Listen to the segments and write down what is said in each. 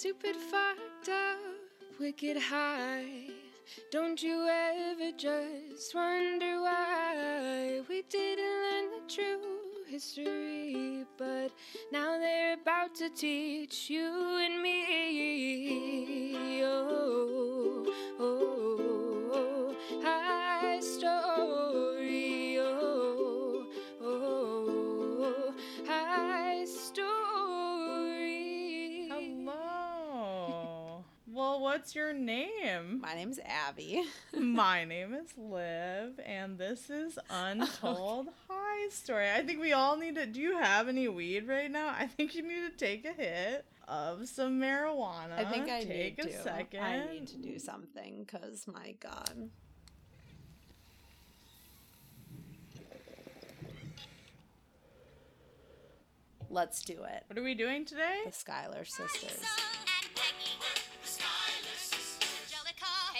stupid, fucked up, wicked high. Don't you ever just wonder why we didn't learn the true history? But now they're about to teach you and me. Oh, oh, what's your name? My name's Abby. My name is Liv, and this is Untold High Story. I think we all need to. Do you have any weed right now? I think you need to take a hit of some marijuana. I think I take need a to. second. I need to do something because my God. Let's do it. What are we doing today? The Schuyler sisters.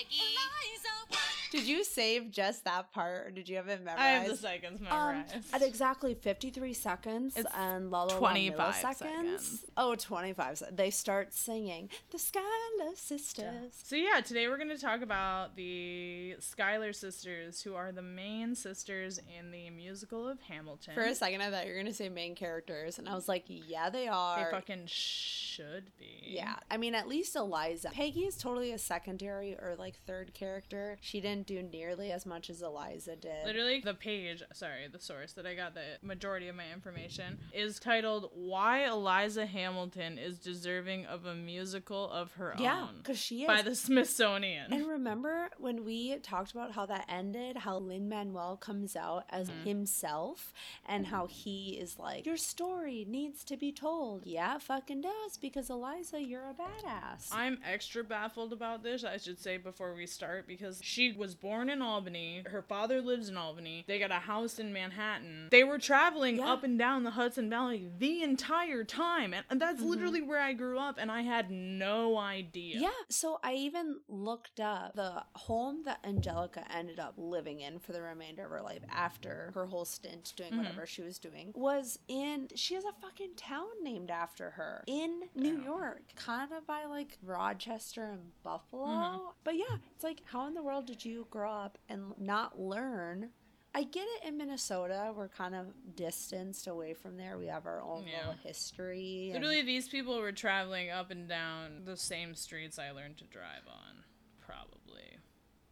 Peggy. Eliza, did you save just that part, or did you have it memorized? I have the seconds Um, at exactly 53 seconds It's and la la la 25 milliseconds. seconds. Oh, 25. se- They start singing the Schuyler Sisters. So yeah, today we're going to talk about the Schuyler sisters, who are the main sisters in the musical of Hamilton. For a second, I thought you were gonna say main characters, and I was like, yeah, they are. they fucking should be. yeah, I mean, at least Eliza. Peggy is totally a secondary or like third character. She didn't do nearly as much as Eliza did. Literally, the page, sorry, the source that I got the majority of my information is titled "Why Eliza Hamilton is Deserving of a Musical of Her Yeah, Own" because she is. by the Smithsonian. And remember when we talked about how that ended, how Lin Manuel comes out as Mm-hmm. himself and how he is like, Your story needs to be told. Yeah, fucking does, because Eliza, you're a badass. I'm extra baffled about this, I should say before we start, because she was born in Albany. Her father lives in Albany. They got a house in Manhattan. They were traveling Yeah. up and down the Hudson Valley the entire time. And- that's Mhm. literally where I grew up, and I had no idea. Yeah, so I even looked up the home that Angelica ended up living in for the remainder of her life after her whole stint doing Mhm. whatever she was doing was in she has a fucking town named after her in New. York, kind of by like Rochester and Buffalo. Mhm. But yeah, it's like how in the world did you grow up and not learn I get it in Minnesota. We're kind of distanced away from there. We have our own Yeah. little history. and- Literally, these people were traveling up and down the same streets I learned to drive on. Probably.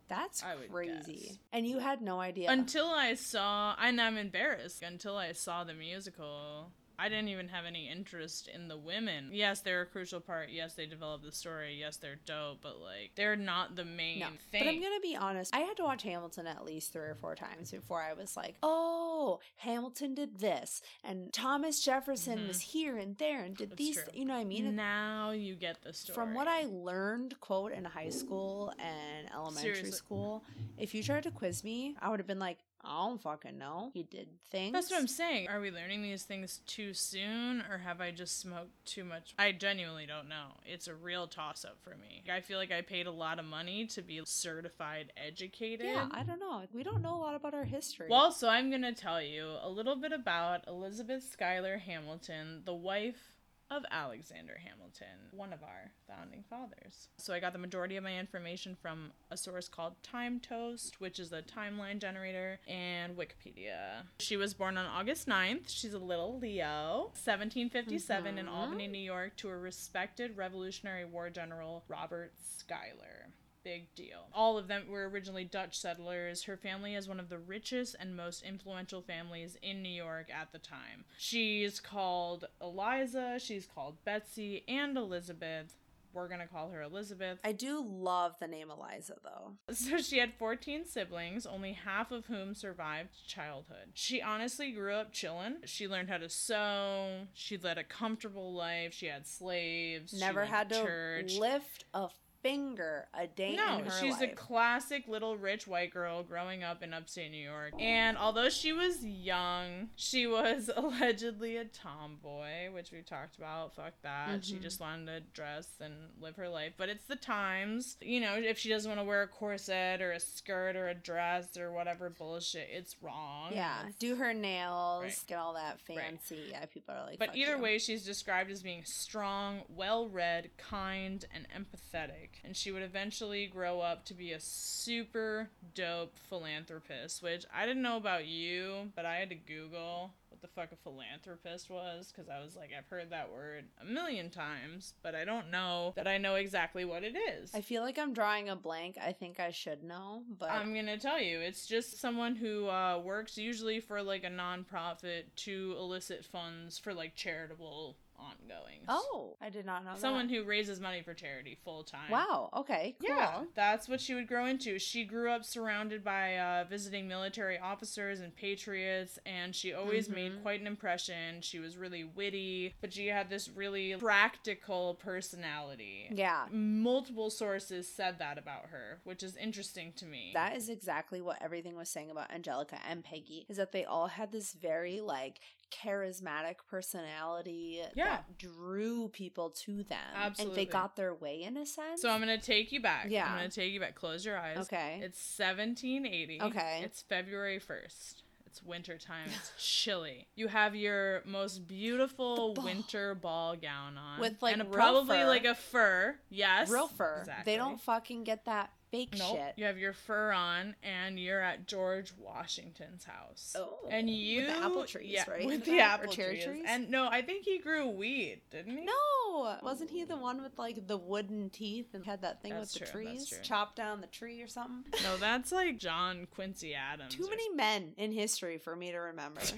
That's crazy. guess. And you had no idea. Until I saw, and I'm embarrassed, until I saw the musical, I didn't even have any interest in the women. Yes, they're a crucial part. Yes, they develop the story. Yes, they're dope, but like, they're not the main no, thing. but I'm gonna be honest. I had to watch Hamilton at least three or four times before I was like, "Oh, Hamilton did this, and Thomas Jefferson Mhm. was here and there, and did That's these." true. You know what I mean? now you get the story. From what I learned, quote in high school and elementary Seriously. school, if you tried to quiz me, I would have been like, "I don't fucking know." He did things. That's what I'm saying. Are we learning these things too soon, or have I just smoked too much? I genuinely don't know. It's a real toss up for me. I feel like I paid a lot of money to be certified educated. Yeah, I don't know. We don't know a lot about our history. Well, so I'm going to tell you a little bit about Elizabeth Schuyler Hamilton, the wife of Alexander Hamilton, one of our founding fathers. So I got the majority of my information from a source called Timetoast, which is a timeline generator, and Wikipedia. She was born on August 9th. She's a little Leo. 1757 in Mhm. Albany, New York, to a respected Revolutionary War general, Robert Schuyler big deal. All of them were originally Dutch settlers. Her family is one of the richest and most influential families in New York at the time. She's called Eliza, she's called Betsy, and Elizabeth. We're going to call her Elizabeth. I do love the name Eliza, though. So she had 14 siblings, only half of whom survived childhood. She honestly grew up chillin'. She learned how to sew. She led a comfortable life. She had slaves. Never had to church. lift a finger a day No, she's life. a classic little rich white girl growing up in upstate New York. And although she was young, she was allegedly a tomboy, which we talked about. Fuck that. She Mhm. just wanted to dress and live her life. But it's the times. You know, if she doesn't want to wear a corset or a skirt or a dress or whatever bullshit, it's wrong. yeah, It's- do her nails, Right. get all that fancy. Yeah, people are like. But "Fuck either you." way, she's described as being strong, well read, kind, and empathetic. And she would eventually grow up to be a super dope philanthropist, which I didn't know about you, but I had to Google what the fuck a philanthropist was because I was like, I've heard that word a million times, but I don't know that I know exactly what it is. I feel like I'm drawing a blank. I think I should know, but I'm gonna tell you, it's just someone who uh, works usually for like a nonprofit to elicit funds for like charitable ongoings. oh, I did not know someone that. who raises money for charity full time. Wow. Okay. Cool. Yeah, that's what she would grow into. She grew up surrounded by uh, visiting military officers and patriots, and she always made Mhm. quite an impression. She was really witty, but she had this really practical personality. Yeah. Multiple sources said that about her, which is interesting to me. That is exactly what everything was saying about Angelica and Peggy is that they all had this very like charismatic personality Yeah. that drew people to them. And they got their way in a sense. so I'm gonna take you back. Yeah. I'm gonna take you back. Close your eyes. Okay. It's 1780. Okay. It's February 1st. It's winter time. It's chilly. You have your most beautiful ball. winter ball gown on. With, like, and a- probably fur. like a fur. Yes. real fur. Exactly. They don't fucking get that fake Nope. shit. You have your fur on and you're at George Washington's house. Oh, And you with the apple trees, yeah, right? With the apple cherry trees. trees? And no, I think he grew weed, didn't he? No, wasn't he the one with like the wooden teeth and had that thing That's with the true, that's trees? true. Chop down the tree or something? No, that's like John Quincy Adams. Too many men in history for me to remember. Too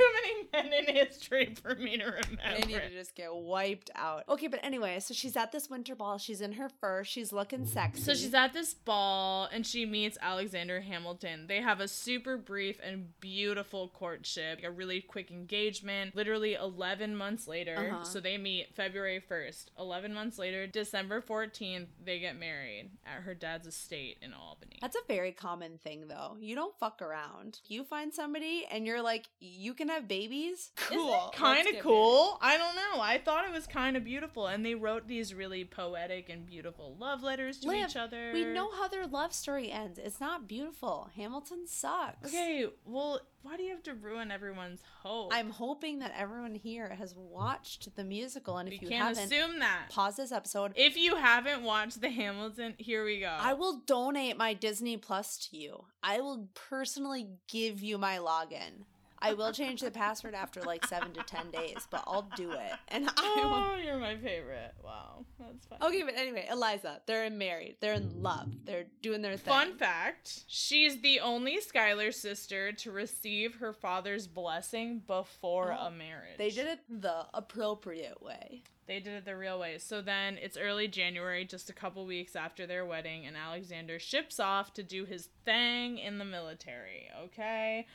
many men in history for me to remember. They need to just get wiped out. Okay, but anyway, so she's at this winter ball. She's in her fur. She's looking sexy. So she's at this ball and she meets Alexander Hamilton. They have a super brief and beautiful courtship, a really quick engagement, literally 11 months later. Uh-huh. So they meet February 1st. 11 months later, December 14th, they get married at her dad's estate in Albany. That's a very common thing, though. You don't fuck around. You find somebody and you're like, you can have babies. Cool. Kind of get cool. I don't know. I thought it was kind of beautiful. And they wrote these really poetic and beautiful love letters to Liv, each other. We know how their love story ends. It's not beautiful. Hamilton sucks. Okay, well, why do you have to ruin everyone's hope? I'm hoping that everyone here has watched the musical, and we if you can't haven't, assume that. pause this episode. If you haven't watched the Hamilton, here we go. I will donate my Disney Plus to you. I will personally give you my login. I will change the password after like seven to ten days, but I'll do it. And I oh, will. Oh, you're my favorite. Wow, that's fine. Okay, but anyway, Eliza, they're married. They're in love. They're doing their thing. Fun fact she's the only Schuyler sister to receive her father's blessing before Oh, a marriage. They did it the appropriate way. They did it the real way. So then it's early January, just a couple weeks after their wedding, and Alexander ships off to do his thing in the military, okay?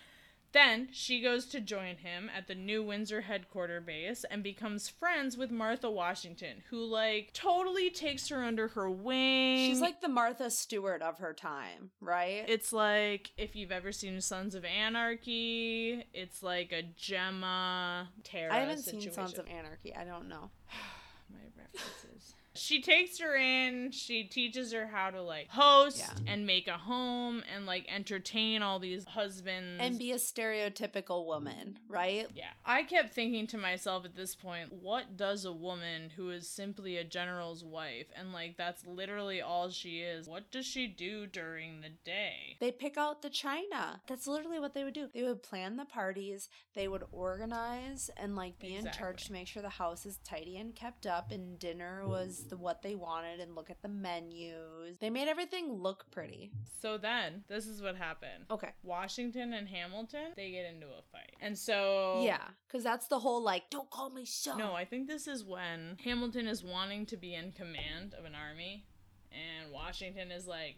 Then she goes to join him at the New Windsor headquarter base and becomes friends with Martha Washington, who, like, totally takes her under her wing. She's like the Martha Stewart of her time, right? It's like if you've ever seen Sons of Anarchy, it's like a Gemma Tara I haven't situation. seen Sons of Anarchy. I don't know. my references. She takes her in, she teaches her how to like host Yeah. and make a home and like entertain all these husbands. And be a stereotypical woman, right? yeah. I kept thinking to myself at this point, what does a woman who is simply a general's wife and like that's literally all she is, what does she do during the day? They pick out the china. That's literally what they would do. They would plan the parties, they would organize and like be in charge to make sure the house is tidy and kept up and dinner was the what they wanted and look at the menus. They made everything look pretty. So then, this is what happened. Okay. Washington and Hamilton, they get into a fight. And so Yeah, cuz that's the whole like don't call me son. No, I think this is when Hamilton is wanting to be in command of an army, and Washington is like,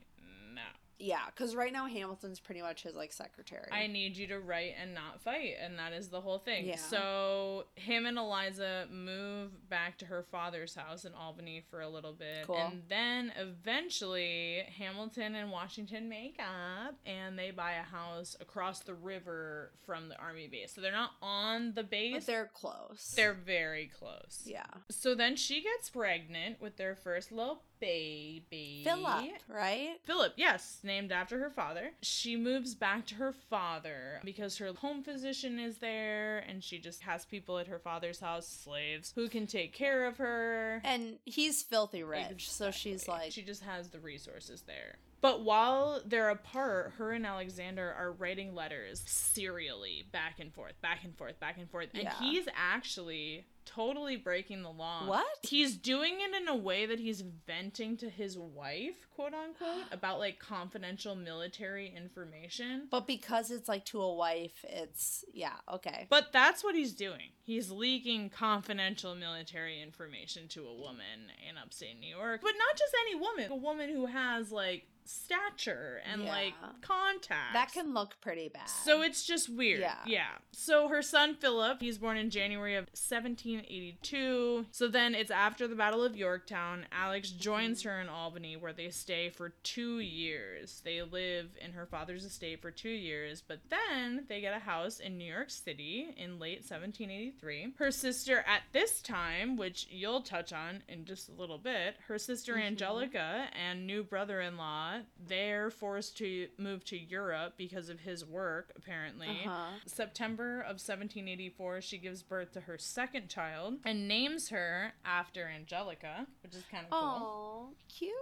no. Yeah, because right now Hamilton's pretty much his like secretary. I need you to write and not fight, and that is the whole thing. Yeah. So him and Eliza move back to her father's house in Albany for a little bit, Cool. and then eventually Hamilton and Washington make up, and they buy a house across the river from the army base. So they're not on the base, but they're close. they're very close. yeah. So then she gets pregnant with their first little baby. Philip, right? Philip, yes, named after her father. She moves back to her father because her home physician is there and she just has people at her father's house, slaves, who can take care of her. And he's filthy rich, so she's like, she just has the resources there. But while they're apart, her and Alexander are writing letters serially back and forth, back and forth, back and forth. And Yeah. he's actually totally breaking the law. What? He's doing it in a way that he's venting to his wife, quote unquote, about like confidential military information. but because it's like to a wife, it's yeah, okay. But that's what he's doing. He's leaking confidential military information to a woman in upstate New York. But not just any woman, a woman who has like stature and like Yeah. contacts. That can look pretty bad. So it's just weird. Yeah. Yeah. So her son Philip, he's born in January of 1782. So then it's after the Battle of Yorktown. Alex joins her in Albany where they stay for two years. They live in her father's estate for two years, but then they get a house in New York City in late 1783. Her sister at this time, which you'll touch on in just a little bit, her sister Mhm. Angelica and new brother in law, they're forced to move to Europe because of his work, apparently. uh-huh. September of 1784, she gives birth to her second child and names her after Angelica, which is kind of cool. Oh, cute.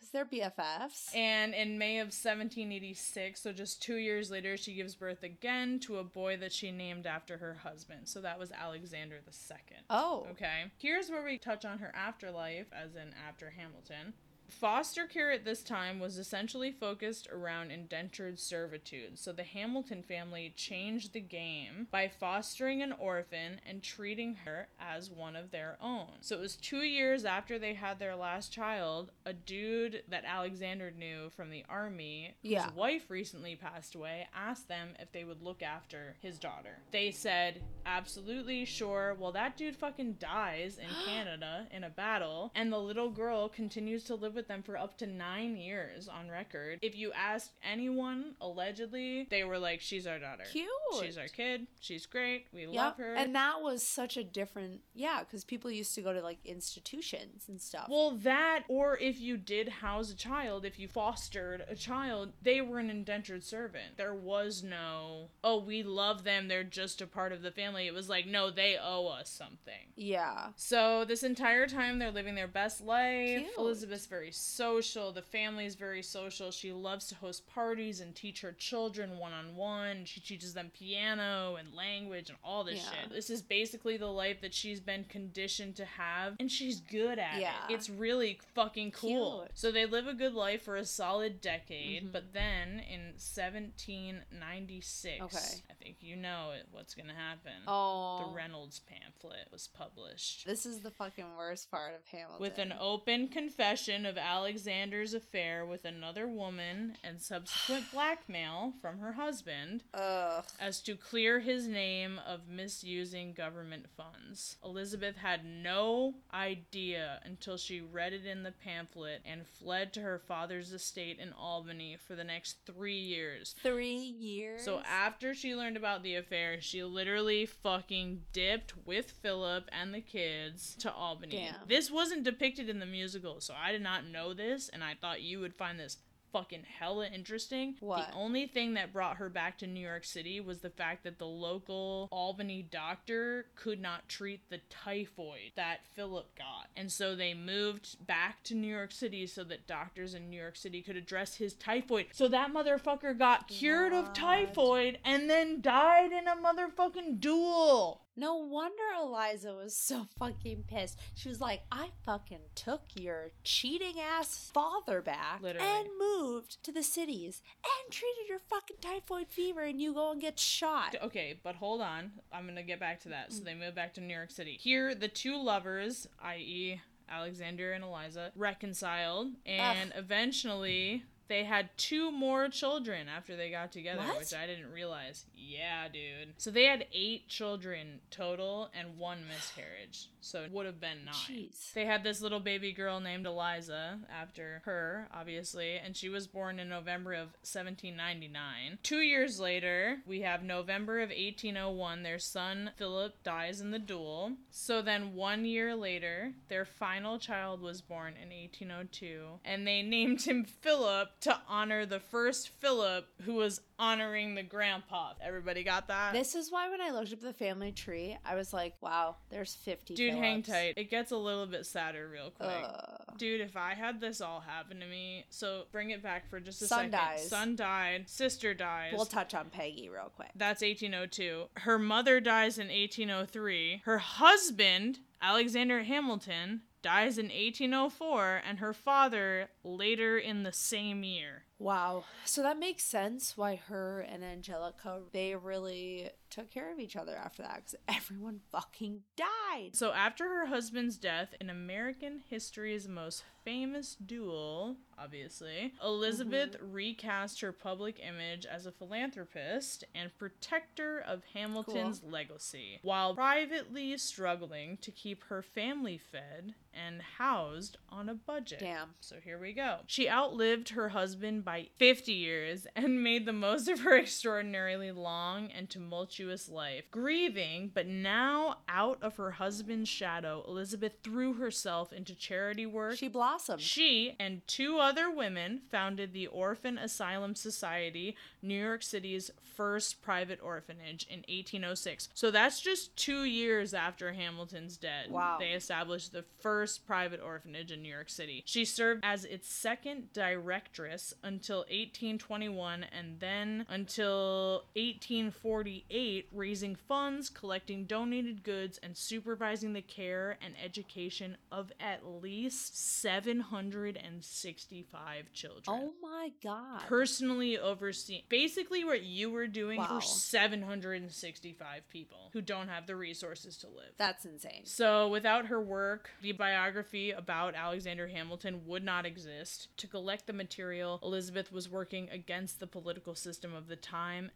Cause they're BFFs. And in May of 1786, so just two years later, she gives birth again to a boy that she named after her husband. So that was Alexander II. oh, Okay. Here's where we touch on her afterlife, as in after Hamilton. Foster care at this time was essentially focused around indentured servitude, so the Hamilton family changed the game by fostering an orphan and treating her as one of their own. So it was two years after they had their last child, a dude that Alexander knew from the army, whose wife recently passed away, asked them if they would look after his daughter. They said, absolutely, sure. Well, that dude fucking dies in Canada in a battle, and the little girl continues to live with them for up to nine years on record. If you ask anyone, allegedly, they were like, she's our daughter. cute. She's our kid. She's great. We Yep. love her. And that was such a different, yeah, because people used to go to like institutions and stuff. Well, that, or if you did house a child, if you fostered a child, they were an indentured servant. There was no, oh, we love them, they're just a part of the family. It was like, no, they owe us something. yeah. So, this entire time, they're living their best life. Cute. Elizabeth's very social. The family is very social. She loves to host parties and teach her children one on one. She teaches them piano and language and all this Yeah. shit. This is basically the life that she's been conditioned to have, and she's good at Yeah. it. It's really fucking cool. Cute. So, they live a good life for a solid decade, Mhm. but then in 1796, Okay. I think you know it, what's gonna happen. Oh. The Reynolds pamphlet was published This is the fucking worst part of Hamilton. with an open confession of Alexander's affair with another woman and subsequent blackmail from her husband Ugh. as to clear his name of misusing government funds. Elizabeth had no idea until she read it in the pamphlet and fled to her father's estate in Albany for the next three years. Three years. So after she learned about the affair, she literally fucking dipped with Philip and the kids to Albany. Damn. This wasn't depicted in the musical, so I did not know this, and I thought you would find this fucking hella interesting. What? The only thing that brought her back to New York City was the fact that the local Albany doctor could not treat the typhoid that Philip got. And so they moved back to New York City so that doctors in New York City could address his typhoid. So that motherfucker got cured of typhoid and then died in a motherfucking duel. No wonder Eliza was so fucking pissed. She was like, I fucking took your cheating ass father back Literally. and moved to the cities and treated your fucking typhoid fever and you go and get shot. Okay, but hold on. I'm gonna get back to that. Mm. So they move back to New York City. Here, the two lovers, i.e., Alexander and Eliza, reconciled, and eventually They had two more children after they got together, What? which I didn't realize. Yeah, dude. So they had eight children total and one miscarriage. So it would have been nine. Jeez. They had this little baby girl named Eliza after her, obviously, and she was born in November of 1799. Two years later, we have November of 1801. Their son Philip dies in the duel. So then, one year later, their final child was born in 1802, and they named him Philip to honor the first Philip who was honoring the grandpa. Everybody got that? This is why when I looked up the family tree, I was like, wow, there's 50 Dude, hang tight. It gets a little bit sadder real quick. Ugh. Dude, if I had this all happen to me, so bring it back for just a Son second. dies. Son died, sister dies. We'll touch on Peggy real quick. That's 1802. Her mother dies in 1803. Her husband, Alexander Hamilton, dies in 1804, and her father later in the same year. Wow. So that makes sense why her and Angelica, they really took care of each other after that because everyone fucking died. So, after her husband's death in American history's most famous duel, obviously, Elizabeth mm-hmm. recast her public image as a philanthropist and protector of Hamilton's legacy, while privately struggling to keep her family fed and housed on a budget. Damn. So here we go. She outlived her husband by 50 years and made the most of her extraordinarily long and tumultuous life. Grieving, but now out of her husband's shadow, Elizabeth threw herself into charity work. She blossomed. She and two other women founded the Orphan Asylum Society, New York City's first private orphanage in 1806. So that's just two years after Hamilton's dead. Wow. They established the first private orphanage in New York City. She served as its second directress until 1821 and then until 1848, raising funds, collecting donated goods, and supervising the care and education of at least 765 children. oh my god. Personally overseeing basically what you were doing Wow. for 765 people who don't have the resources to live. That's insane. So, without her work, the biography about Alexander Hamilton would not exist. To collect the material, Elizabeth was working against the political system of the time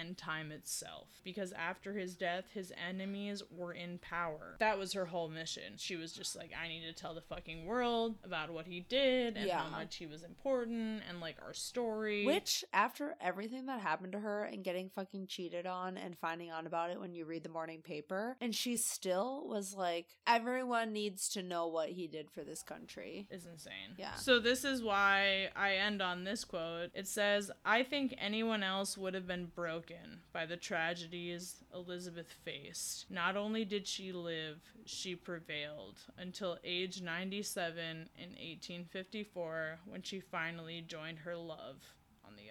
and time itself. Because after his death, his enemies were in power. That was her whole mission. She was just like, I need to tell the fucking world about what he did and how much he was important and like our story. Which, after everything that happened to her and getting fucking cheated on and finding out about it when you read the morning paper, and she still was like, everyone needs to know what he did for this country. is insane. Yeah. So this is why I end on this quote. It says, "I think anyone else would have been broken by the tragedies Elizabeth faced. Not only did she live, she prevailed until age 97 in 1854 when she finally joined her love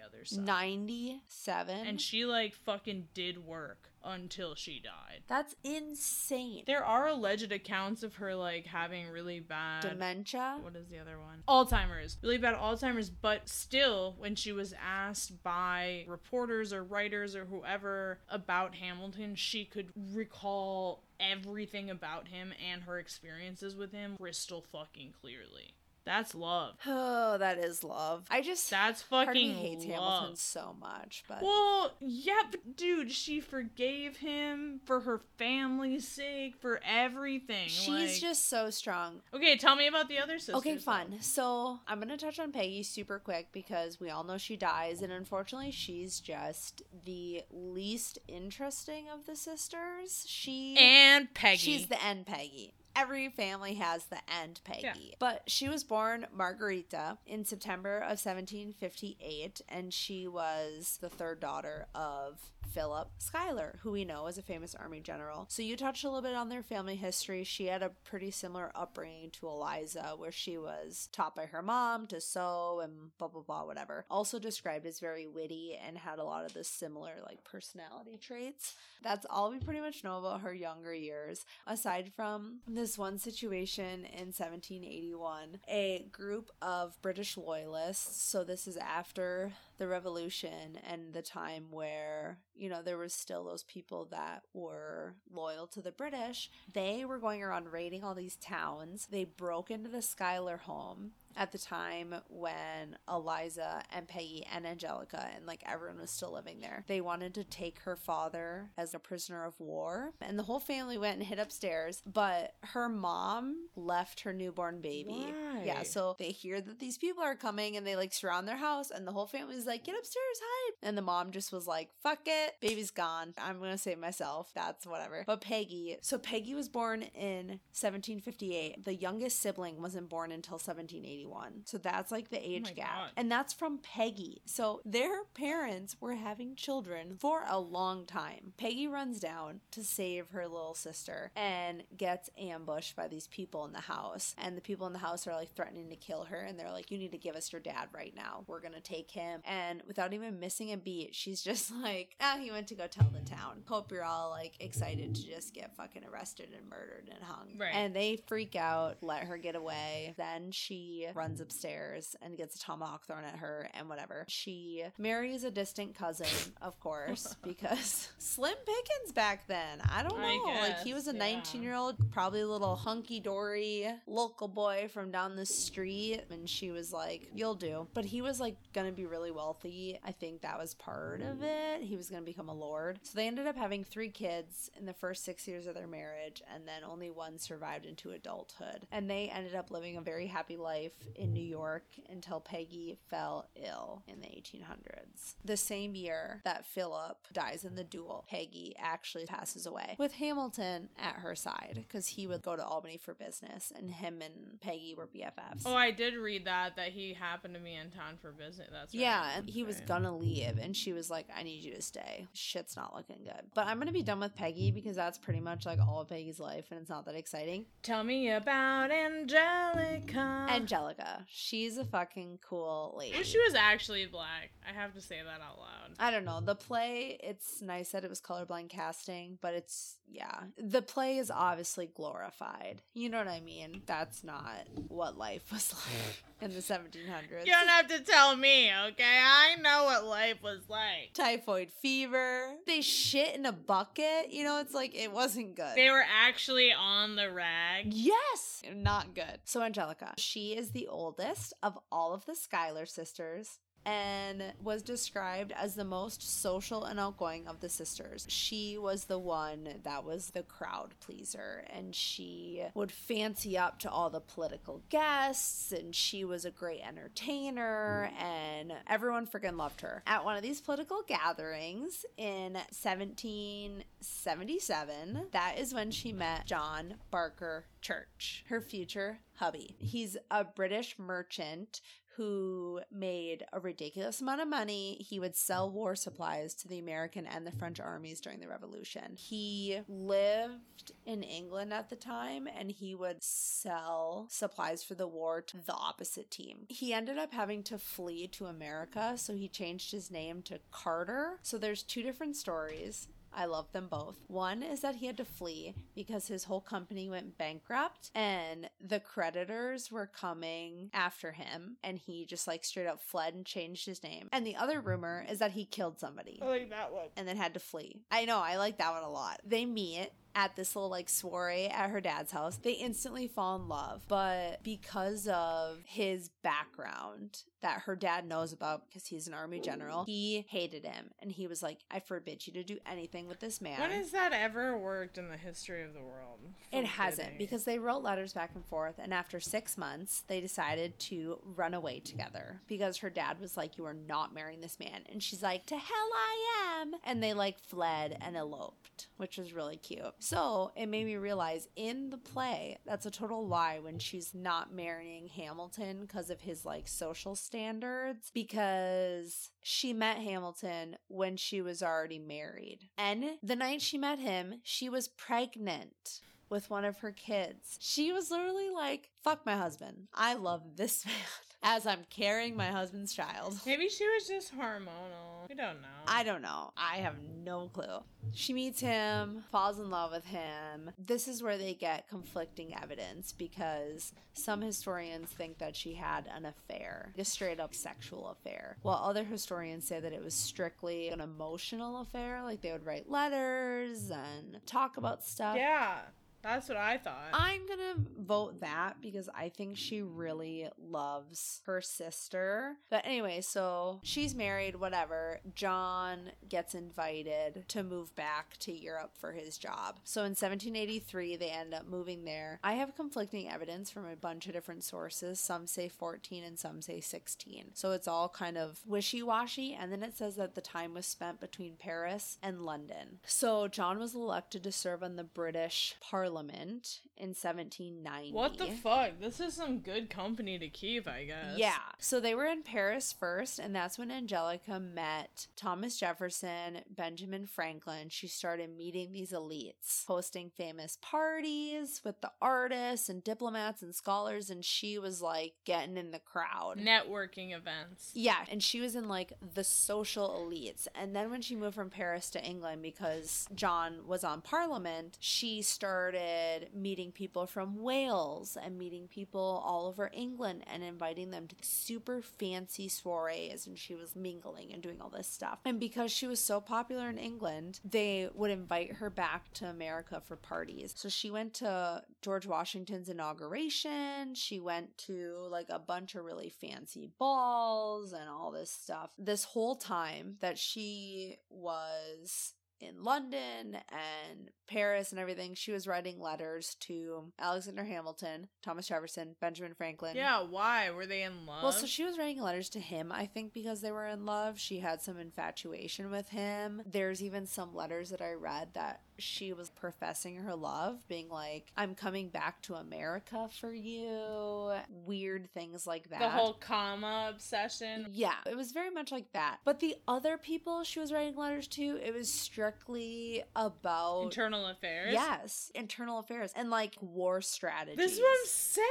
other side." 97? and she like fucking did work until she died. That's insane. There are alleged accounts of her like having really bad Dementia? what is the other one? Alzheimer's. Really bad Alzheimer's, but still, when she was asked by reporters or writers or whoever about Hamilton, she could recall everything about him and her experiences with him crystal fucking clearly. That's love. Oh, that is love. I just. That's part of me fucking hates love. Hamilton so much, but. Well, yeah, but dude, she forgave him for her family's sake, for everything. She's like- just so strong. okay. Tell me about the other sisters. Okay, fun. So I'm gonna touch on Peggy super quick because we all know she dies, and unfortunately, she's just the least interesting of the sisters. She And Peggy. She's the end Peggy. Every family has the end Peggy. Yeah. But she was born Margarita in September of 1758, and she was the third daughter of Philip Schuyler, who we know is a famous army general. So you touched a little bit on their family history. She had a pretty similar upbringing to Eliza, where she was taught by her mom to sew and blah blah blah, whatever. Also described as very witty and had a lot of the similar like personality traits. That's all we pretty much know about her younger years, aside from this one situation in 1781. A group of British loyalists, so this is after the revolution and the time where, you know, there was still those people that were loyal to the British. They were going around raiding all these towns. They broke into the Schuyler home at the time when Eliza and Peggy and Angelica and like everyone was still living there. They wanted to take her father as a prisoner of war, and the whole family went and hid upstairs, but her mom left her newborn baby. Why? Yeah, so they hear that these people are coming and they like surround their house, and the whole family's like, get upstairs, hide. And the mom just was like, fuck it, baby's gone. I'm gonna save myself. That's whatever. But Peggy, so Peggy was born in 1758. The youngest sibling wasn't born until 1781. So that's like the age oh my gap. God. And that's from Peggy. So their parents were having children for a long time. Peggy runs down to save her little sister and gets ambushed by these people in the house. And the people in the house are like threatening to kill her. And they're like, you need to give us your dad right now. We're going to take him. And without even missing a beat, she's just like, ah, he went to go tell the town. Hope you're all like excited to just get fucking arrested and murdered and hung. Right. And they freak out, let her get away. Then she runs upstairs and gets a tomahawk thrown at her and whatever. She marries a distant cousin, of course, because Slim Pickens back then. I don't I know. like he was a yeah. 19 year old, probably a little hunky dory local boy from down the street. And she was like, You'll do. But he was like gonna be really wealthy. I think that was part of it. He was gonna become a lord. So they ended up having three kids in the first six years of their marriage, and then only one survived into adulthood. And they ended up living a very happy life in New York until Peggy fell ill in the 1800s. The same year that Philip dies in the duel, Peggy actually passes away with Hamilton at her side because he would go to Albany for business, and him and Peggy were BFFs. Oh, I did read that that he happened to be in town for business. That's right. Yeah, and he was gonna leave, and she was like, "I need you to stay. Shit's not looking good." But I'm gonna be done with Peggy because that's pretty much like all of Peggy's life, and it's not that exciting. Tell me about Angelica. Angelica, she's a fucking cool lady. I wish she was actually black. I have to say that out loud. I don't know. The play, it's nice that it was colorblind casting, but it's, yeah. The play is obviously glorified. You know what I mean? That's not what life was like in the 1700s. You don't have to tell me, okay? I know what life was like. Typhoid fever. They shit in a bucket. You know, it's like, it wasn't good. They were actually on the rag. Yes! Not good. So, Angelica, she is the oldest of all of the Schuyler sisters and was described as the most social and outgoing of the sisters. She was the one that was the crowd pleaser and she would fancy up to all the political guests and she was a great entertainer mm. and everyone freaking loved her. At one of these political gatherings in 1777, that is when she met John Barker Church, her future hubby. He's a British merchant who made a ridiculous amount of money. He would sell war supplies to the American and the French armies during the Revolution. He lived in England at the time and he would sell supplies for the war to the opposite team. He ended up having to flee to America, so he changed his name to Carter. So there's two different stories. I love them both. One is that he had to flee because his whole company went bankrupt and the creditors were coming after him and he just like straight up fled and changed his name. And the other rumor is that he killed somebody I like that one. and then had to flee. I know, I like that one a lot. They meet at this little like soiree at her dad's house. They instantly fall in love, but because of his background that her dad knows about because he's an army general, he hated him and he was like, I forbid you to do anything with this man. When has that ever worked in the history of the world? It hasn't because they wrote letters back and forth, and after six months, they decided to run away together because her dad was like, You are not marrying this man. And she's like, To hell I am. And they like fled and eloped, which was really cute. So it made me realize in the play, that's a total lie when she's not marrying Hamilton because of his like social standards, because she met Hamilton when she was already married. And the night she met him, she was pregnant with one of her kids. She was literally like, fuck my husband. I love this man as I'm carrying my husband's child. Maybe she was just hormonal. We don't know. I don't know. I have no clue. She meets him, falls in love with him. This is where they get conflicting evidence because some historians think that she had an affair, a straight up sexual affair, while other historians say that it was strictly an emotional affair. Like they would write letters and talk about stuff. Yeah. That's what I thought. I'm gonna vote that because I think she really loves her sister. But anyway, so she's married, whatever. John gets invited to move back to Europe for his job. So in 1783, they end up moving there. I have conflicting evidence from a bunch of different sources. Some say 14 and some say 16. So it's all kind of wishy washy. And then it says that the time was spent between Paris and London. So John was elected to serve on the British Parliament Parliament in 1790. what the fuck? This is some good company to keep, I guess. Yeah. So they were in Paris first, and that's when Angelica met Thomas Jefferson, Benjamin Franklin. She started meeting these elites, hosting famous parties with the artists and diplomats and scholars, and she was like getting in the crowd. Networking events. Yeah, and she was in like the social elites. And then when she moved from Paris to England because John was on Parliament, she started meeting people from Wales and meeting people all over England and inviting them to super fancy soirees. And she was mingling and doing all this stuff. And because she was so popular in England, they would invite her back to America for parties. So she went to George Washington's inauguration. She went to like a bunch of really fancy balls and all this stuff. This whole time that she was in London and Paris and everything, she was writing letters to Alexander Hamilton, Thomas Jefferson, Benjamin Franklin. Yeah, why? Were they in love? Well, so she was writing letters to him, I think, because they were in love. She had some infatuation with him. There's even some letters that I read that she was professing her love, being like, I'm coming back to America for you. Weird things like that. the whole comma obsession. Yeah, it was very much like that. But the other people she was writing letters to, it was strictly about Internal affairs. Yes, internal affairs and like war strategies. This is what I'm saying.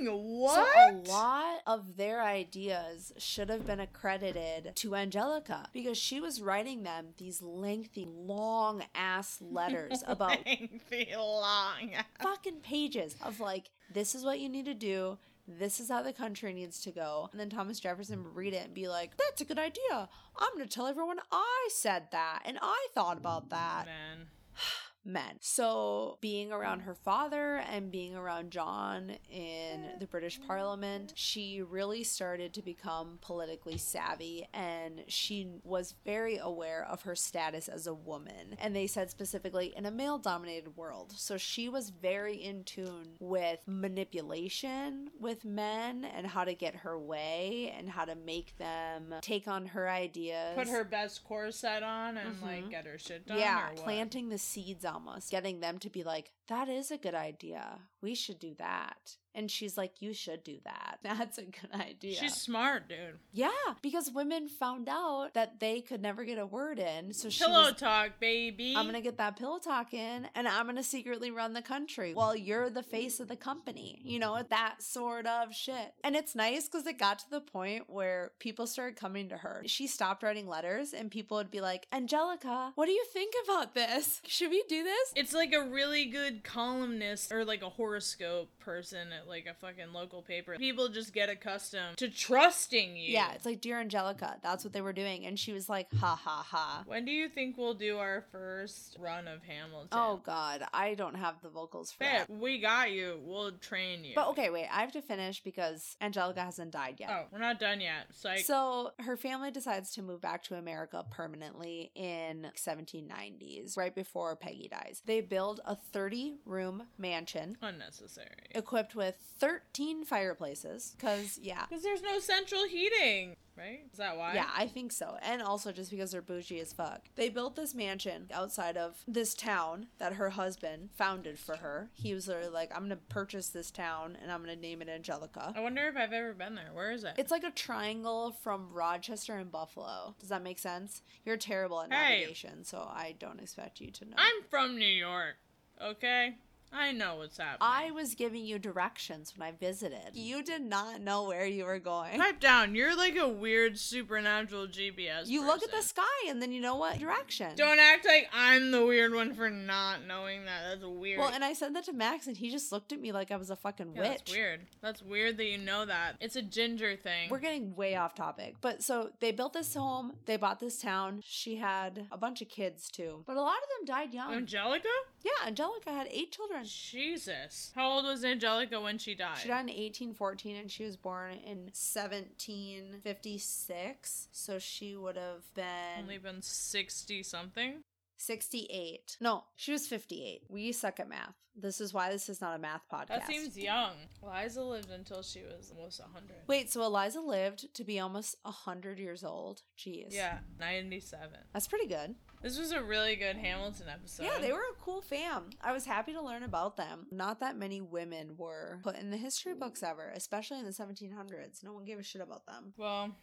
What? So a lot of their ideas should have been accredited to Angelica because she was writing them these lengthy, long ass letters about Lengthy, long. fucking pages of like, this is what you need to do. This is how the country needs to go. And then Thomas Jefferson would read it and be like, that's a good idea. I'm going to tell everyone I said that and I thought about that. Man. men. So, being around her father and being around John in the British Parliament, she really started to become politically savvy and she was very aware of her status as a woman. And they said specifically in a male dominated world. So, she was very in tune with manipulation with men and how to get her way and how to make them take on her ideas. Put her best corset on and like Mhm. get her shit done. Yeah, or what? planting the seeds almost, getting them to be like, that is a good idea. We should do that. And she's like, you should do that. That's a good idea. She's smart, dude. yeah, because women found out that they could never get a word in. So she Pillow was, talk, baby. I'm gonna get that pillow talk in and I'm gonna secretly run the country while you're the face of the company. You know, that sort of shit. And it's nice because it got to the point where people started coming to her. She stopped writing letters and people would be like, Angelica, what do you think about this? Should we do this? It's like a really good columnist or like a horoscope person at like a fucking local paper. People just get accustomed to trusting you. Yeah, it's like, Dear Angelica, that's what they were doing. And she was like, ha ha ha. When do you think we'll do our first run of Hamilton? Oh God, I don't have the vocals for Hey, that. we got you. We'll train you. But okay, wait, I have to finish because Angelica hasn't died yet. Oh, we're not done yet. Psych. So her family decides to move back to America permanently in 1790s, right before Peggy dies. They build a 30 room mansion Unnecessary. equipped with 13 fireplaces. Cause yeah. Because there's no central heating, right? Is that why? Yeah, I think so. And also just because they're bougie as fuck. They built this mansion outside of this town that her husband founded for her. He was literally like, I'm gonna purchase this town and I'm gonna name it Angelica. I wonder if I've ever been there. Where is it? It's like a triangle from Rochester and Buffalo. Does that make sense? You're terrible at Hey. navigation, so I don't expect you to know. I'm from New York. Okay? I know what's happening. I was giving you directions when I visited. You did not know where you were going. Pipe down. You're like a weird supernatural GPS. You look at the sky and then you know what direction. Don't act like I'm the weird one for not knowing that. That's weird. Well, and I said that to Max, and he just looked at me like I was a fucking yeah, witch. that's weird. That's weird that you know that. It's a ginger thing. We're getting way off topic. But so they built this home, they bought this town. She had a bunch of kids too, but a lot of them died young. Angelica? Yeah, Angelica had eight children. Jesus. How old was Angelica when she died? She died in 1814 and she was born in 1756. So she would have been Only been 60 something? 68. No, she was 58. We suck at math. This is why this is not a math podcast. That seems young. Eliza lived until she was almost 100. Wait, so Eliza lived to be almost 100 years old? Jeez. Yeah, 97. That's pretty good. This was a really good Hamilton episode. Yeah, they were a cool fam. I was happy to learn about them. Not that many women were put in the history books ever, especially in the 1700s. No one gave a shit about them. Well,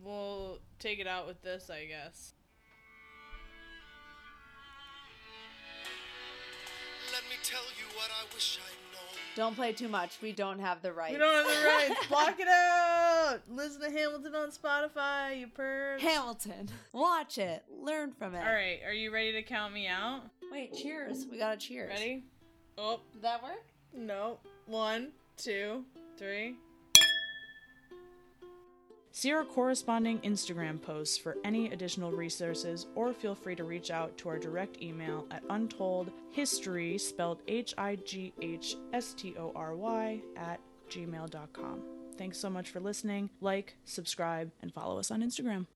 we'll take it out with this, I guess. Let me tell you what I wish I'd known. Don't play too much. We don't have the rights. We don't have the rights. Block it out. Listen to Hamilton on Spotify, you pervs. Hamilton. Watch it. Learn from it. All right, are you ready to count me out? Wait, cheers. We got to cheers. Ready? Oh, Did that work? no. One, two, three. See our corresponding Instagram posts for any additional resources, or feel free to reach out to our direct email at untoldhistory, spelled H I G H S T O R Y, at gmail.com. Thanks so much for listening. Like, subscribe, and follow us on Instagram.